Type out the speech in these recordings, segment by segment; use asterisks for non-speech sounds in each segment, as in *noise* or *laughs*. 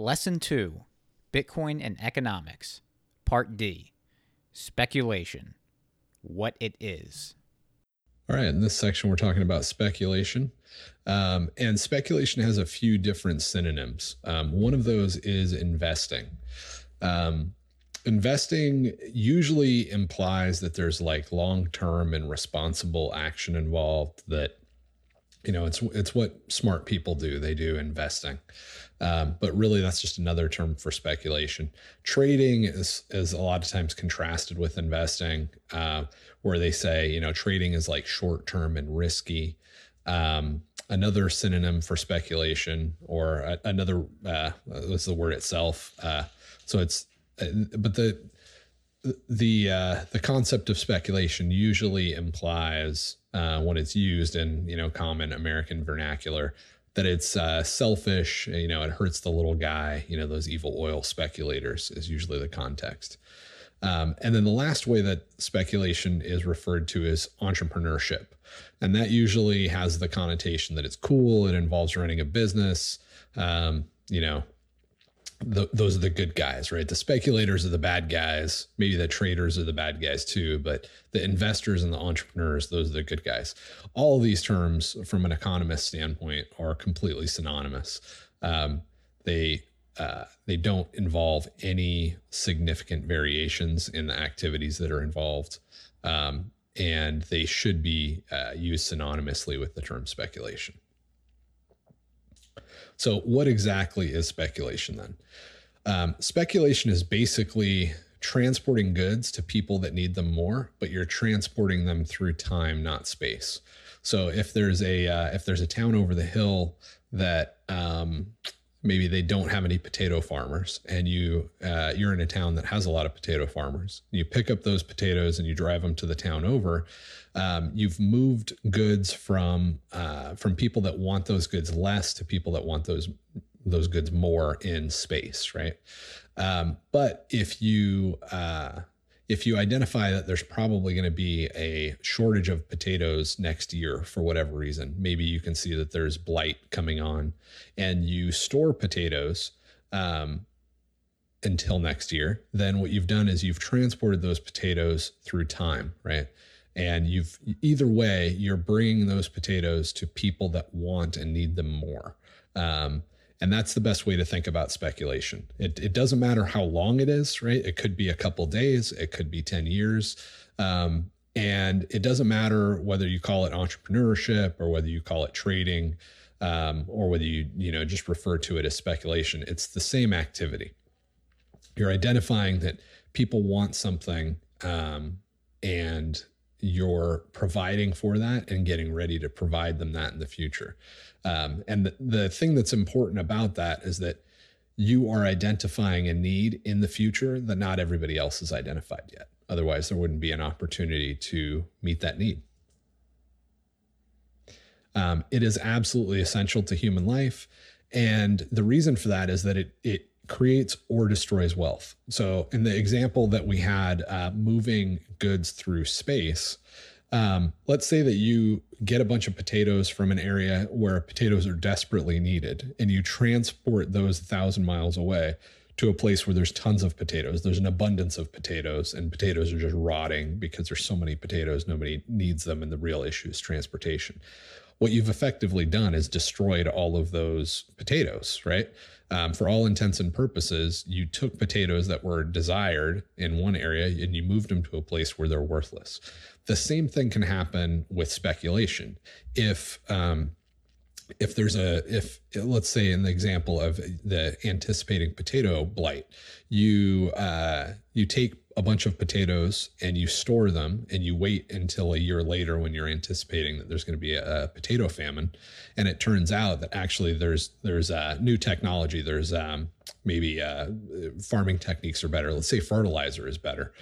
Lesson 2 Bitcoin and Economics, Part D Speculation What it is. All right, in this section, we're talking about speculation. Um, and speculation has a few different synonyms. Um, one of those is investing. Um, investing usually implies that there's like long term and responsible action involved that you know it's it's what smart people do. They do investing. Um, but really that's just another term for speculation. Trading is is a lot of times contrasted with investing uh, where they say you know trading is like short term and risky. Um, another synonym for speculation or a, another uh, was the word itself? Uh, so it's uh, but the the uh, the concept of speculation usually implies uh, when it's used in you know common American vernacular that it's uh, selfish. You know, it hurts the little guy. You know, those evil oil speculators is usually the context. Um, and then the last way that speculation is referred to is entrepreneurship, and that usually has the connotation that it's cool. It involves running a business. Um, you know, the, those are the good guys, right? The speculators are the bad guys. Maybe the traders are the bad guys too, but the investors and the entrepreneurs, those are the good guys. All these terms, from an economist standpoint, are completely synonymous. Um, they uh, they don't involve any significant variations in the activities that are involved, um, and they should be uh, used synonymously with the term speculation. So, what exactly is speculation then? Um, speculation is basically transporting goods to people that need them more, but you're transporting them through time, not space. So, if there's a uh, if there's a town over the hill that um, maybe they don't have any potato farmers and you uh, you're in a town that has a lot of potato farmers. You pick up those potatoes and you drive them to the town over. Um, you've moved goods from uh, from people that want those goods less to people that want those those goods more in space right? Um, but if you uh, if you identify that there's probably going to be a shortage of potatoes next year for whatever reason, maybe you can see that there's blight coming on, and you store potatoes um, until next year, then what you've done is you've transported those potatoes through time, right? And you've either way, you're bringing those potatoes to people that want and need them more. Um, and that's the best way to think about speculation. It, it doesn't matter how long it is, right? It could be a couple days, it could be 10 years. Um, and it doesn't matter whether you call it entrepreneurship or whether you call it trading um, or whether you, you know, just refer to it as speculation. It's the same activity. You're identifying that people want something um, and you're providing for that and getting ready to provide them that in the future. Um, and the, the thing that's important about that is that you are identifying a need in the future that not everybody else has identified yet. Otherwise, there wouldn't be an opportunity to meet that need. Um, it is absolutely essential to human life. And the reason for that is that it, it creates or destroys wealth. So, in the example that we had, uh, moving goods through space, um, let's say that you get a bunch of potatoes from an area where potatoes are desperately needed, and you transport those a thousand miles away to a place where there's tons of potatoes. There's an abundance of potatoes, and potatoes are just rotting because there's so many potatoes, nobody needs them, and the real issue is transportation. What you've effectively done is destroyed all of those potatoes, right? Um, for all intents and purposes, you took potatoes that were desired in one area and you moved them to a place where they're worthless. The same thing can happen with speculation. If um, if there's a if let's say in the example of the anticipating potato blight, you uh, you take a bunch of potatoes and you store them and you wait until a year later when you're anticipating that there's going to be a, a potato famine. And it turns out that actually there's there's a new technology. There's um, maybe uh, farming techniques are better. Let's say fertilizer is better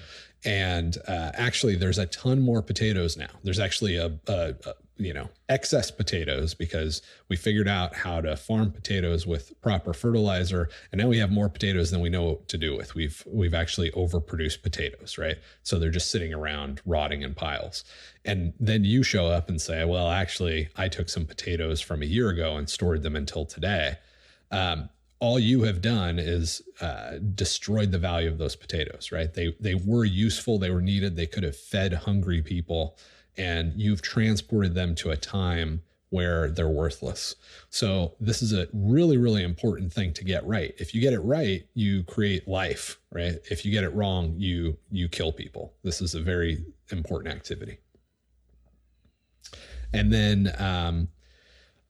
and uh, actually there's a ton more potatoes now. There's actually a, a, a, you know excess potatoes because we figured out how to farm potatoes with proper fertilizer. And now we have more potatoes than we know what to do with. We've we've actually overproduced potatoes right? So they're just sitting around rotting in piles. And then you show up and say well actually i took some potatoes from a year ago and stored them until today. Um, all you have done is uh, destroyed the value of those potatoes, right? They they were useful, they were needed, they could have fed hungry people, and you've transported them to a time where they're worthless. So this is a really really important thing to get right. If you get it right, you create life, right? If you get it wrong, you you kill people. This is a very important activity. And then um,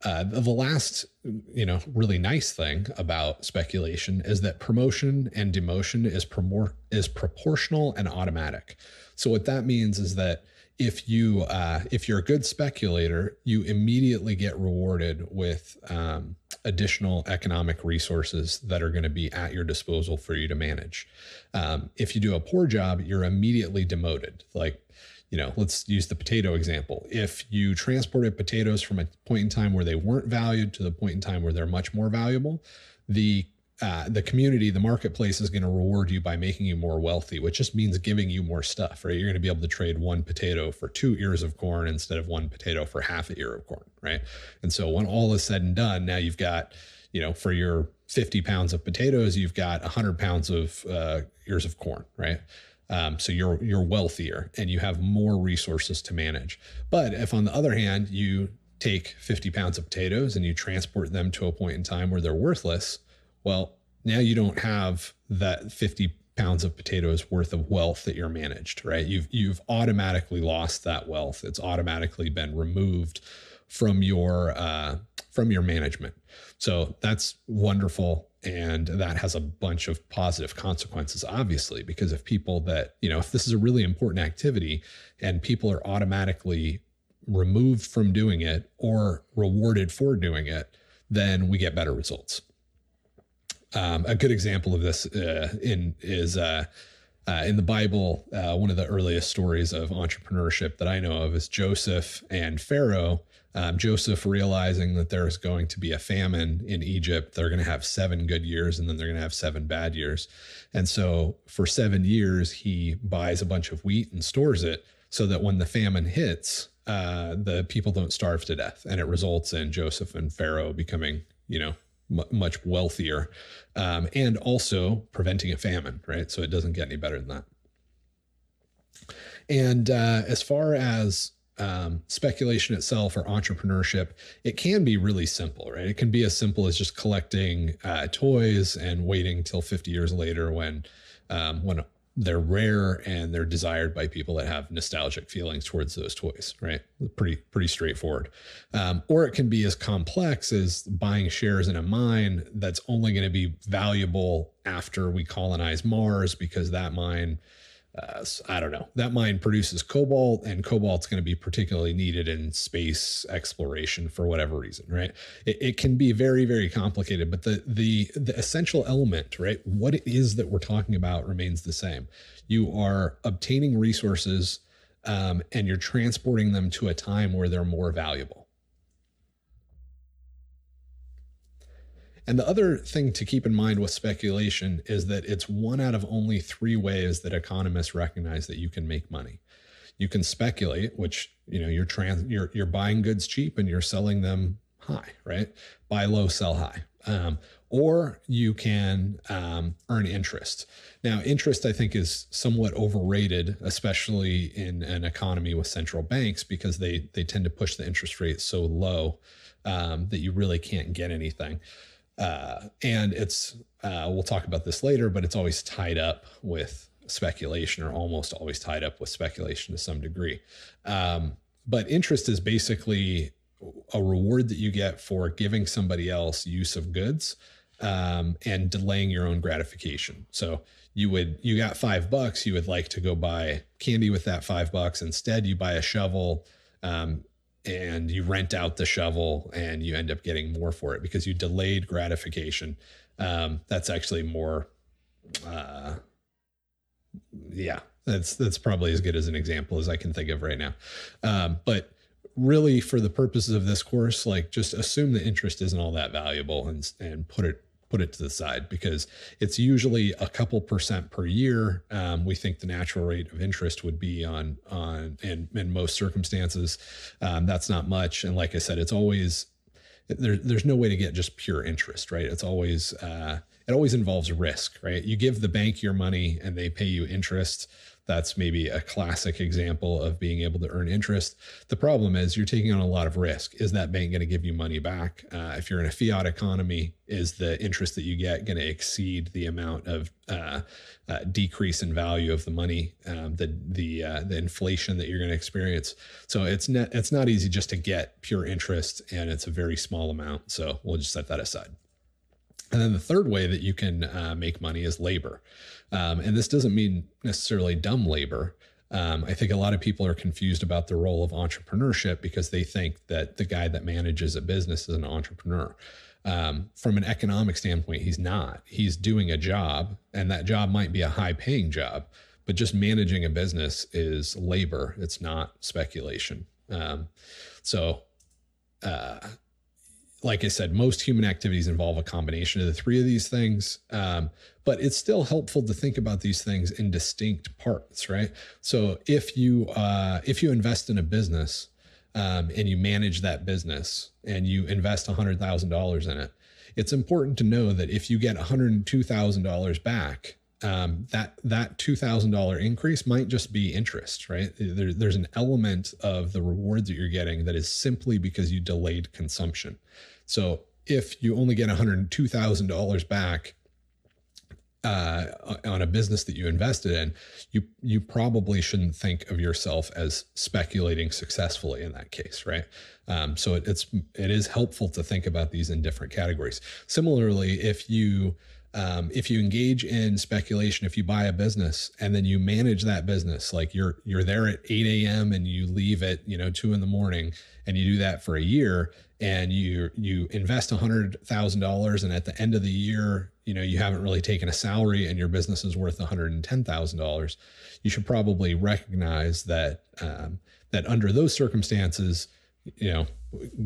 uh, the last, you know, really nice thing about speculation is that promotion and demotion is promor- is proportional and automatic. So what that means is that if you uh, if you're a good speculator, you immediately get rewarded with um, additional economic resources that are going to be at your disposal for you to manage. Um, if you do a poor job, you're immediately demoted. Like you know, let's use the potato example. If you transported potatoes from a point in time where they weren't valued to the point in time where they're much more valuable, the uh, the community, the marketplace is going to reward you by making you more wealthy, which just means giving you more stuff, right? You're going to be able to trade one potato for two ears of corn instead of one potato for half a ear of corn, right? And so when all is said and done, now you've got, you know, for your 50 pounds of potatoes, you've got 100 pounds of uh, ears of corn, right? Um, so you're you're wealthier and you have more resources to manage. But if on the other hand you take 50 pounds of potatoes and you transport them to a point in time where they're worthless, well, now you don't have that 50 pounds of potatoes worth of wealth that you're managed, right? You've you've automatically lost that wealth. It's automatically been removed from your uh, from your management. So that's wonderful and that has a bunch of positive consequences obviously because if people that you know if this is a really important activity and people are automatically removed from doing it or rewarded for doing it then we get better results. Um, a good example of this uh, in is uh, uh, in the Bible, uh, one of the earliest stories of entrepreneurship that I know of is Joseph and Pharaoh um, Joseph realizing that there's going to be a famine in Egypt, they're going to have seven good years and then they're going to have seven bad years. And so for seven years, he buys a bunch of wheat and stores it so that when the famine hits, uh, the people don't starve to death. And it results in Joseph and Pharaoh becoming, you know, m- much wealthier um, and also preventing a famine, right? So it doesn't get any better than that. And uh, as far as um, speculation itself or entrepreneurship, it can be really simple, right? It can be as simple as just collecting uh, toys and waiting till 50 years later when um, when they're rare and they're desired by people that have nostalgic feelings towards those toys, right? Pretty pretty straightforward. Um, or it can be as complex as buying shares in a mine that's only going to be valuable after we colonize Mars because that mine uh, I don't know. That mine produces cobalt, and cobalt's going to be particularly needed in space exploration for whatever reason, right? It, it, can be very, very complicated, but the the the essential element, right? What it is that we're talking about remains the same. You are obtaining resources, um, and you're transporting them to a time where they're more valuable. And the other thing to keep in mind with speculation is that it's one out of only three ways that economists recognize that you can make money. You can speculate, which you know you're trans you're you're buying goods cheap and you're selling them high, right? Buy low, sell high. Um, or you can um, earn interest. Now, interest I think is somewhat overrated, especially in an economy with central banks, because they they tend to push the interest rate so low um, that you really can't get anything. Uh, and it's, uh, we'll talk about this later, but it's always tied up with speculation or almost always tied up with speculation to some degree. Um, but interest is basically a reward that you get for giving somebody else use of goods um, and delaying your own gratification. So you would you got five bucks, you would like to go buy candy with that five bucks. Instead, you buy a shovel. Um, and you rent out the shovel and you end up getting more for it because you delayed gratification. Um, that's actually more, uh, yeah, that's that's probably as good as an example as I can think of right now. Um, but really, for the purposes of this course, like just assume the interest isn't all that valuable and and put it put it to the side because it's usually a couple percent per year. Um, we think the natural rate of interest would be on on in in most circumstances. Um, that's not much, and like I said, it's always there, there's no way to get just pure interest, right? It's always uh, it always involves risk, right? You give the bank your money and they pay you interest that's maybe a classic example of being able to earn interest. The problem is you're taking on a lot of risk. Is that bank going to give you money back? Uh, if you're in a fiat economy, is the interest that you get going to exceed the amount of uh, uh, decrease in value of the money, um, the the uh, the inflation that you're going to experience? So it's not it's not easy just to get pure interest, and it's a very small amount. So we'll just set that aside. And then the third way that you can uh, make money is labor. Um, and this doesn't mean necessarily dumb labor. Um, I think a lot of people are confused about the role of entrepreneurship because they think that the guy that manages a business is an entrepreneur. Um, from an economic standpoint, he's not. He's doing a job, and that job might be a high paying job, but just managing a business is labor, it's not speculation. Um, so, uh, like I said, most human activities involve a combination of the three of these things. Um, but it's still helpful to think about these things in distinct parts, right? So if you uh, if you invest in a business um, and you manage that business and you invest hundred thousand dollars in it, it's important to know that if you get hundred two thousand dollars back, um, that that two thousand dollar increase might just be interest, right? There, there's an element of the reward that you're getting that is simply because you delayed consumption. So if you only get one hundred two thousand dollars back uh, on a business that you invested in, you you probably shouldn't think of yourself as speculating successfully in that case, right? Um, so it, it's it is helpful to think about these in different categories. Similarly, if you um, if you engage in speculation, if you buy a business and then you manage that business, like you're you're there at 8 a.m. and you leave at you know two in the morning, and you do that for a year, and you you invest hundred thousand dollars, and at the end of the year, you know you haven't really taken a salary, and your business is worth hundred and ten thousand dollars, you should probably recognize that um, that under those circumstances, you know,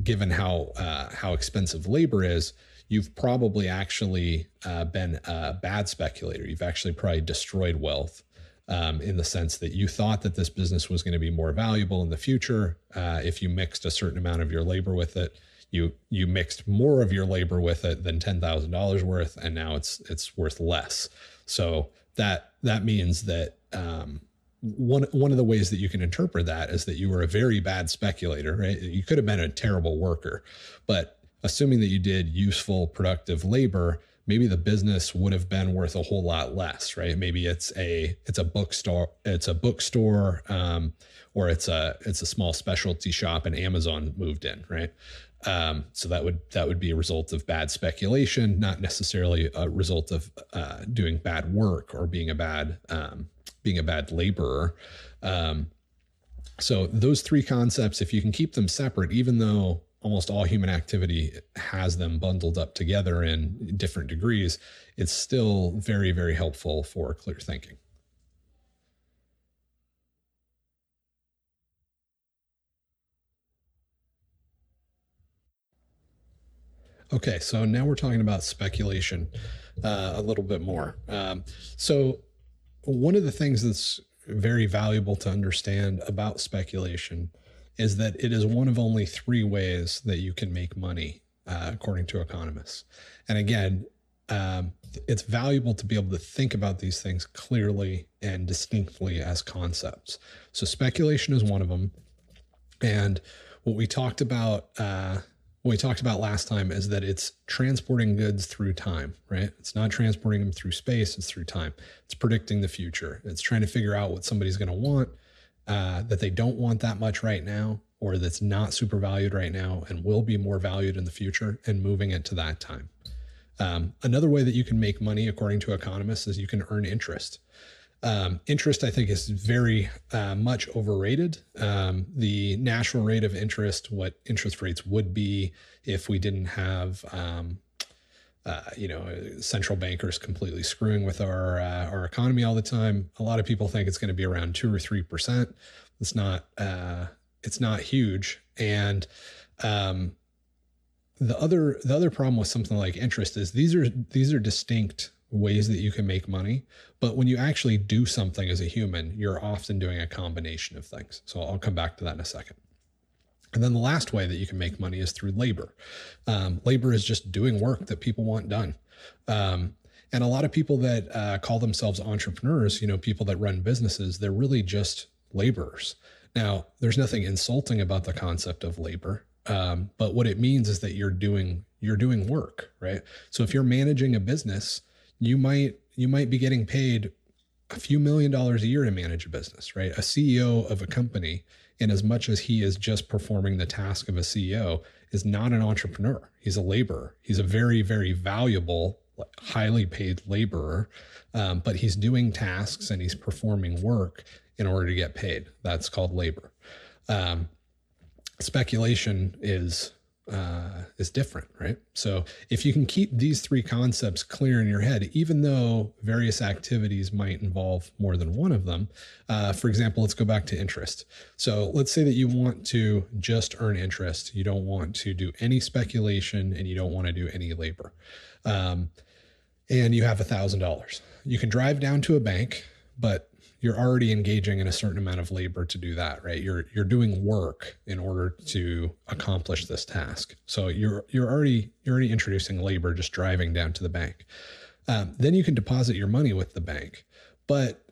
given how uh, how expensive labor is you've probably actually uh, been a bad speculator. You've actually probably destroyed wealth um, in the sense that you thought that this business was going to be more valuable in the future uh, if you mixed a certain amount of your labor with it. You you mixed more of your labor with it than ten thousand dollars worth, and now it's it's worth less. So that that means that um, one one of the ways that you can interpret that is that you were a very bad speculator. Right? You could have been a terrible worker, but assuming that you did useful, productive labor, maybe the business would have been worth a whole lot less, right? Maybe it's a it's a bookstore, it's a bookstore, um, or it's a it's a small specialty shop, and Amazon moved in, right? Um, so that would that would be a result of bad speculation, not necessarily a result of uh, doing bad work or being a bad um, being a bad laborer. Um, so those three concepts, if you can keep them separate, even though almost all human activity has them bundled up together in different degrees, it's still very, very helpful for clear thinking. Okay, so now we're talking about speculation uh, a little bit more. Um, so, one of the things that's very valuable to understand about speculation is that it is one of only three ways that you can make money, uh, according to economists. And again, um, it's valuable to be able to think about these things clearly and distinctly as concepts. So, speculation is one of them. And what we talked about, uh, what we talked about last time is that it's transporting goods through time, right? It's not transporting them through space, it's through time. It's predicting the future. It's trying to figure out what somebody's going to want uh, that they don't want that much right now or that's not super valued right now and will be more valued in the future and moving it to that time. Um, another way that you can make money, according to economists, is you can earn interest. Um, interest, I think, is very uh, much overrated. Um, the natural rate of interest, what interest rates would be if we didn't have um, uh, you know, central bankers completely screwing with our uh, our economy all the time. A lot of people think it's going to be around two or three percent. It's not. Uh, it's not huge. And um, the other the other problem with something like interest is these are these are distinct ways that you can make money. But when you actually do something as a human, you're often doing a combination of things. So I'll come back to that in a second. And then the last way that you can make money is through labor. Um, labor is just doing work that people want done. Um, and a lot of people that uh, call themselves entrepreneurs, you know, people that run businesses, they're really just laborers. Now, there's nothing insulting about the concept of labor, um, but what it means is that you're doing you're doing work, right? So if you're managing a business, you might you might be getting paid a few million dollars a year to manage a business, right? A CEO of a company, in as much as he is just performing the task of a CEO, is not an entrepreneur. He's a laborer. He's a very, very valuable, highly paid laborer, um, but he's doing tasks and he's performing work in order to get paid. That's called labor. Um, speculation is uh, is different, right? So if you can keep these three concepts clear in your head, even though various activities might involve more than one of them, uh, for example, let's go back to interest. So let's say that you want to just earn interest. You don't want to do any speculation and you don't want to do any labor. Um, and you have a thousand dollars. You can drive down to a bank, but you're already engaging in a certain amount of labor to do that, right? You're you're doing work in order to accomplish this task. So you're you're already you're already introducing labor just driving down to the bank. Um, then you can deposit your money with the bank, but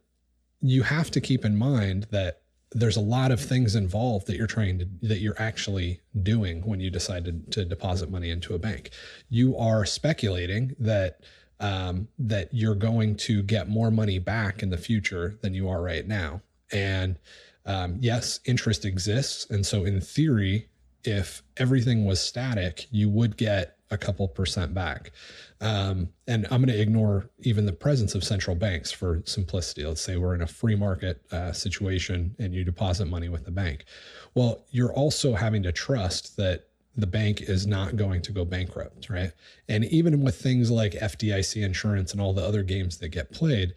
you have to keep in mind that there's a lot of things involved that you're trying to that you're actually doing when you decide to, to deposit money into a bank. You are speculating that um, that you're going to get more money back in the future than you are right now. And um, yes, interest exists. And so, in theory, if everything was static, you would get a couple percent back. Um, and I'm going to ignore even the presence of central banks for simplicity. Let's say we're in a free market uh, situation and you deposit money with the bank. Well, you're also having to trust that the bank is not going to go bankrupt, right? And even with things like FDIC insurance and all the other games that get played,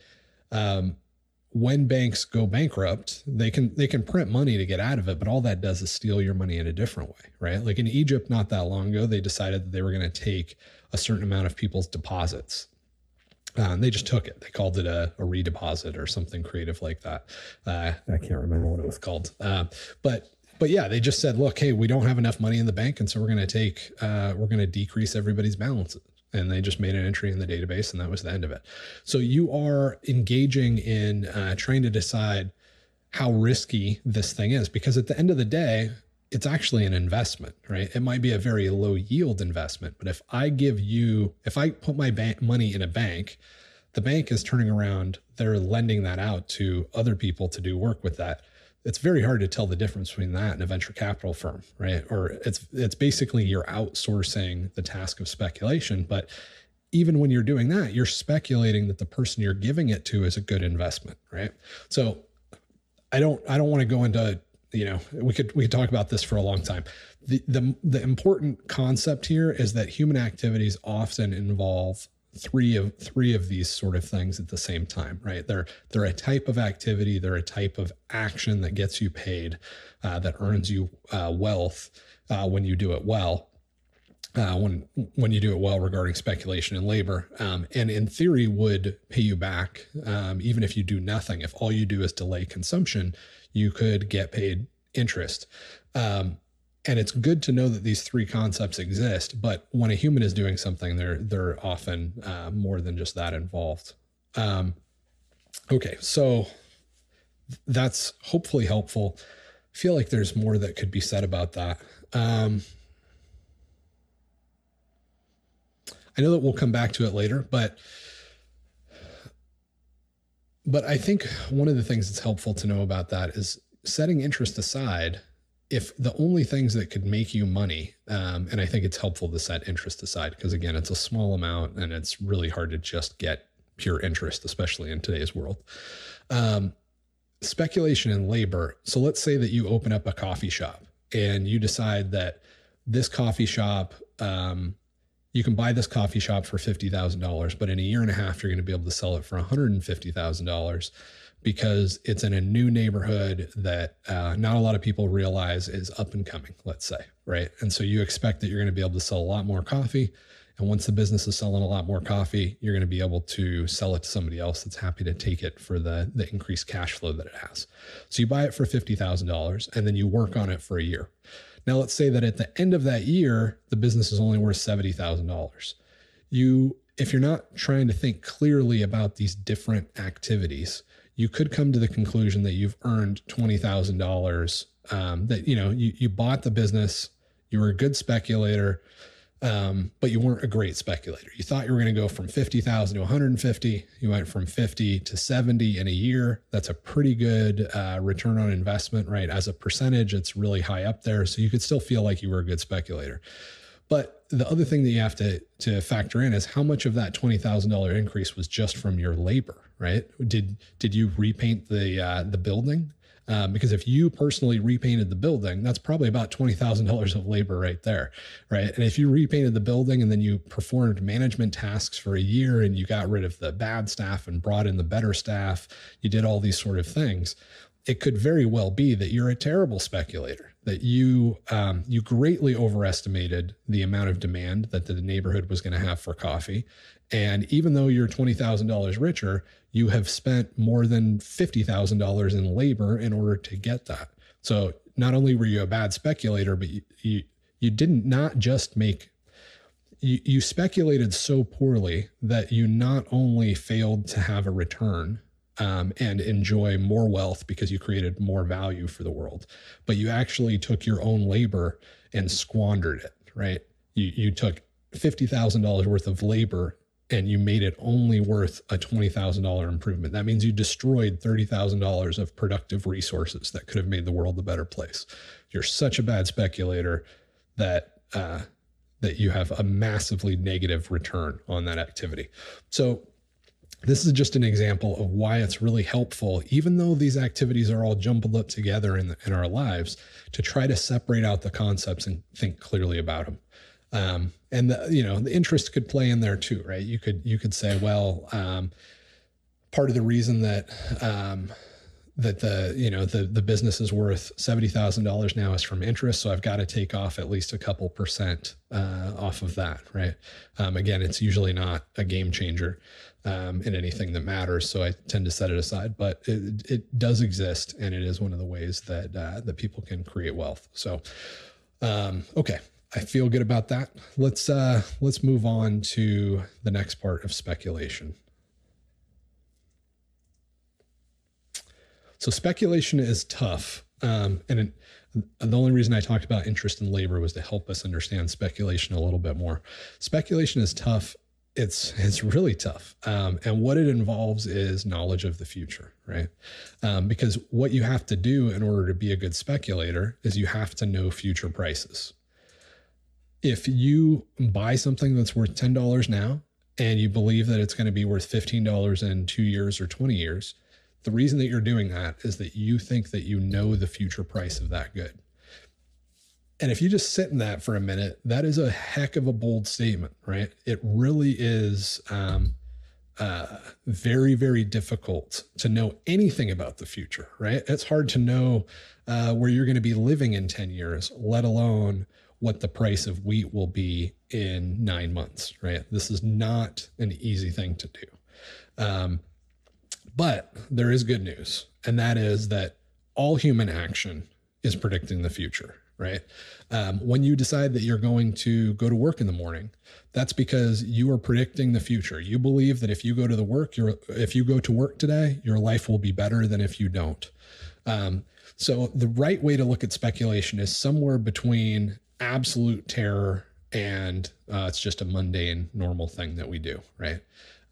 um, when banks go bankrupt, they can they can print money to get out of it, but all that does is steal your money in a different way, right? Like in Egypt, not that long ago, they decided that they were going to take a certain amount of people's deposits. Uh, and they just took it. They called it a, a redeposit or something creative like that. Uh, I can't remember what it was called. Uh, but but yeah, they just said, look, hey, we don't have enough money in the bank, and so we're going to take, uh, we're going to decrease everybody's balances. And they just made an entry in the database, and that was the end of it. So you are engaging in uh, trying to decide how risky this thing is, because at the end of the day, it's actually an investment, right? It might be a very low yield investment, but if I give you, if I put my bank money in a bank, the bank is turning around, they're lending that out to other people to do work with that it's very hard to tell the difference between that and a venture capital firm, right? Or it's it's basically you're outsourcing the task of speculation, but even when you're doing that, you're speculating that the person you're giving it to is a good investment, right? So I don't I don't want to go into you know we could we could talk about this for a long time. The the the important concept here is that human activities often involve three of three of these sort of things at the same time right? They're they're a type of activity they're a type of action that gets you paid uh, that earns you uh, wealth uh, when you do it well uh, when when you do it well regarding speculation and labor um, and in theory would pay you back um, even if you do nothing. If all you do is delay consumption you could get paid interest. Um, and it's good to know that these three concepts exist but when a human is doing something they're they're often uh, more than just that involved. Um, okay so that's hopefully helpful. I feel like there's more that could be said about that. Um, i know that we'll come back to it later but but i think one of the things that's helpful to know about that is setting interest aside if the only things that could make you money, um, and I think it's helpful to set interest aside because again, it's a small amount and it's really hard to just get pure interest, especially in today's world. Um, speculation and labor. So let's say that you open up a coffee shop and you decide that this coffee shop, um, you can buy this coffee shop for $50,000, but in a year and a half, you're going to be able to sell it for $150,000 because it's in a new neighborhood that uh, not a lot of people realize is up and coming, let's say, right? And so you expect that you're going to be able to sell a lot more coffee. And once the business is selling a lot more coffee, you're going to be able to sell it to somebody else that's happy to take it for the, the increased cash flow that it has. So you buy it for $50,000 and then you work on it for a year. Now, let's say that at the end of that year, the business is only worth $70,000. You, if you're not trying to think clearly about these different activities, you could come to the conclusion that you've earned $20,000. Um, that, you know, you, you bought the business, you were a good speculator, um, but you weren't a great speculator. You thought you were going to go from 50,000 to 150. You went from 50 to 70 in a year. That's a pretty good uh, return on investment, right? As a percentage, it's really high up there. So you could still feel like you were a good speculator. But the other thing that you have to to factor in is how much of that twenty thousand dollar increase was just from your labor, right? Did did you repaint the uh, the building? Um, because if you personally repainted the building, that's probably about $20,000 of labor right there. Right. And if you repainted the building and then you performed management tasks for a year and you got rid of the bad staff and brought in the better staff, you did all these sort of things. It could very well be that you're a terrible speculator, that you um, you greatly overestimated the amount of demand that the neighborhood was going to have for coffee, and even though you're $20,000 richer, you have spent more than $50,000 in labor in order to get that. So not only were you a bad speculator, but you, you, you didn't not just make you, you speculated so poorly that you not only failed to have a return um, and enjoy more wealth because you created more value for the world, but you actually took your own labor and squandered it, right? You, you took $50,000 worth of labor and you made it only worth a $20,000 improvement. That means you destroyed $30,000 of productive resources that could have made the world a better place. You're such a bad speculator that uh, that you have a massively negative return on that activity. So this is just an example of why it's really helpful, even though these activities are all jumbled up together in, the, in our lives, to try to separate out the concepts and think clearly about them. Um, and the, you know, the interest could play in there too, right? You could, you could say, well, um, part of the reason that, um, that the, you know, the, the business is worth $70,000 now is from interest. So I've got to take off at least a couple percent, uh, off of that. Right. Um, again, it's usually not a game changer, um, in anything that matters. So I tend to set it aside, but it, it does exist. And it is one of the ways that, uh, that people can create wealth. So, um, okay. I feel good about that. Let's uh, let's move on to the next part of speculation. So speculation is tough, um, and it, the only reason I talked about interest in labor was to help us understand speculation a little bit more. Speculation is tough. It's it's really tough, um, and what it involves is knowledge of the future, right? Um, because what you have to do in order to be a good speculator is you have to know future prices if you buy something that's worth $10 now and you believe that it's going to be worth $15 in two years or 20 years, the reason that you're doing that is that you think that you know the future price of that good. And if you just sit in that for a minute, that is a heck of a bold statement, right? It really is um, uh, very, very difficult to know anything about the future, right? It's hard to know uh, where you're going to be living in 10 years, let alone what the price of wheat will be in nine months, right? This is not an easy thing to do. Um, but there is good news, and that is that all human action is predicting the future, right? Um, when you decide that you're going to go to work in the morning, that's because you are predicting the future. You believe that if you go to the work, your if you go to work today, your life will be better than if you don't. Um, so the right way to look at speculation is somewhere between absolute terror and uh, it's just a mundane normal thing that we do right?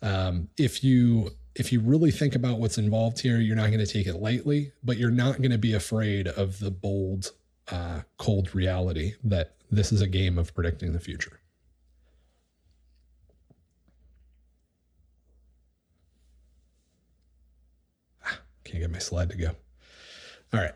Um, if you if you really think about what's involved here you're not going to take it lightly but you're not going to be afraid of the bold uh, cold reality that this is a game of predicting the future. *sighs* Can't get my slide to go. All right.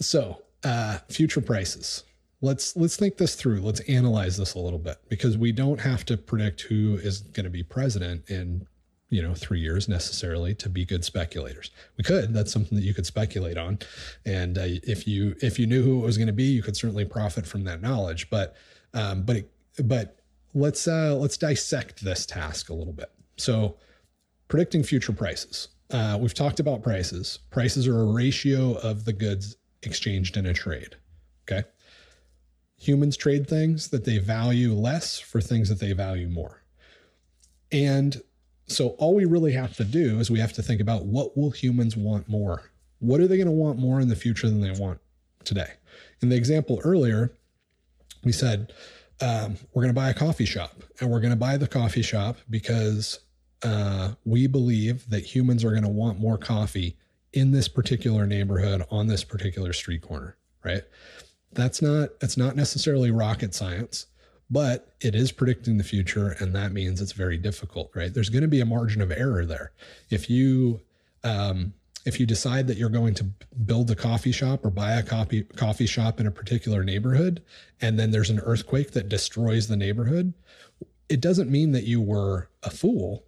So uh, future prices let's let's think this through. Let's analyze this a little bit because we don't have to predict who is going to be president in you know three years necessarily to be good speculators. We could that's something that you could speculate on. And uh, if you if you knew who it was going to be you could certainly profit from that knowledge. But um, but it, but let's uh, let's dissect this task a little bit. So predicting future prices. Uh, we've talked about prices. Prices are a ratio of the goods exchanged in a trade. Humans trade things that they value less for things that they value more. And so all we really have to do is we have to think about what will humans want more? What are they going to want more in the future than they want today? In the example earlier, we said um, we're going to buy a coffee shop, and we're going to buy the coffee shop because uh, we believe that humans are going to want more coffee in this particular neighborhood on this particular street corner, right? That's not it's not necessarily rocket science, but it is predicting the future, and that means it's very difficult, right? There's going to be a margin of error there. If you um, if you decide that you're going to build a coffee shop or buy a coffee coffee shop in a particular neighborhood and then there's an earthquake that destroys the neighborhood it doesn't mean that you were a fool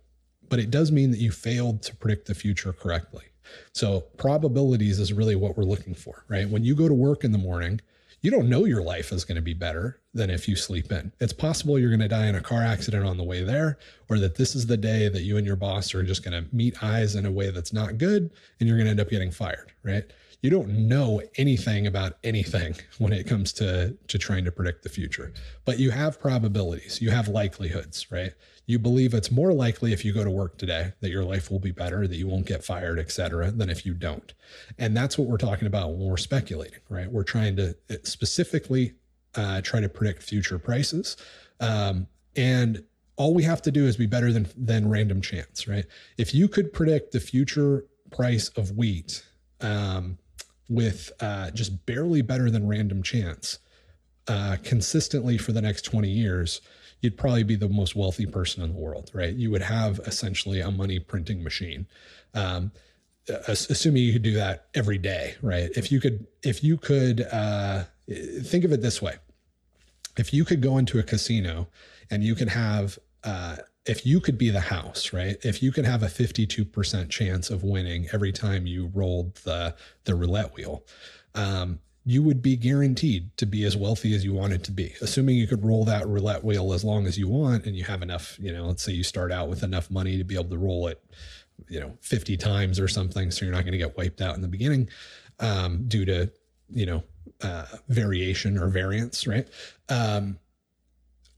but it does mean that you failed to predict the future correctly so probabilities is really what we're looking for right when you go to work in the morning you don't know your life is going to be better than if you sleep in. It's possible you're going to die in a car accident on the way there, or that this is the day that you and your boss are just going to meet eyes in a way that's not good and you're going to end up getting fired, right? You don't know anything about anything *laughs* when it comes to, to trying to predict the future, but you have probabilities, you have likelihoods, right? you believe it's more likely if you go to work today that your life will be better, that you won't get fired, et cetera, than if you don't. And that's what we're talking about when we're speculating, right? We're trying to uh, specifically uh, try to predict future prices. Um, and all we have to do is be better than than random chance, right? If you could predict the future price of wheat um, with uh, just barely better than random chance uh, consistently for the next 20 years, you'd probably be the most wealthy person in the world, right? You would have essentially a money printing machine. Um, assuming you could do that every day, right? If you could, if you could, uh, think of it this way: if you could go into a casino and you could have, uh, if you could be the house, right? If you could have a 52% chance of winning every time you rolled the the roulette wheel, um, you would be guaranteed to be as wealthy as you wanted to be, assuming you could roll that roulette wheel as long as you want and you have enough, you know, let's say you start out with enough money to be able to roll it, you know, 50 times or something. So you're not going to get wiped out in the beginning um, due to, you know, uh, variation or variance, right? Um,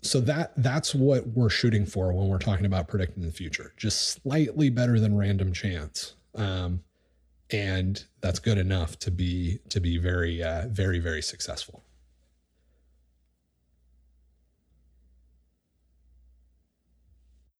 so that that's what we're shooting for when we're talking about predicting the future, just slightly better than random chance. Um, and that's good enough to be to be very uh, very very successful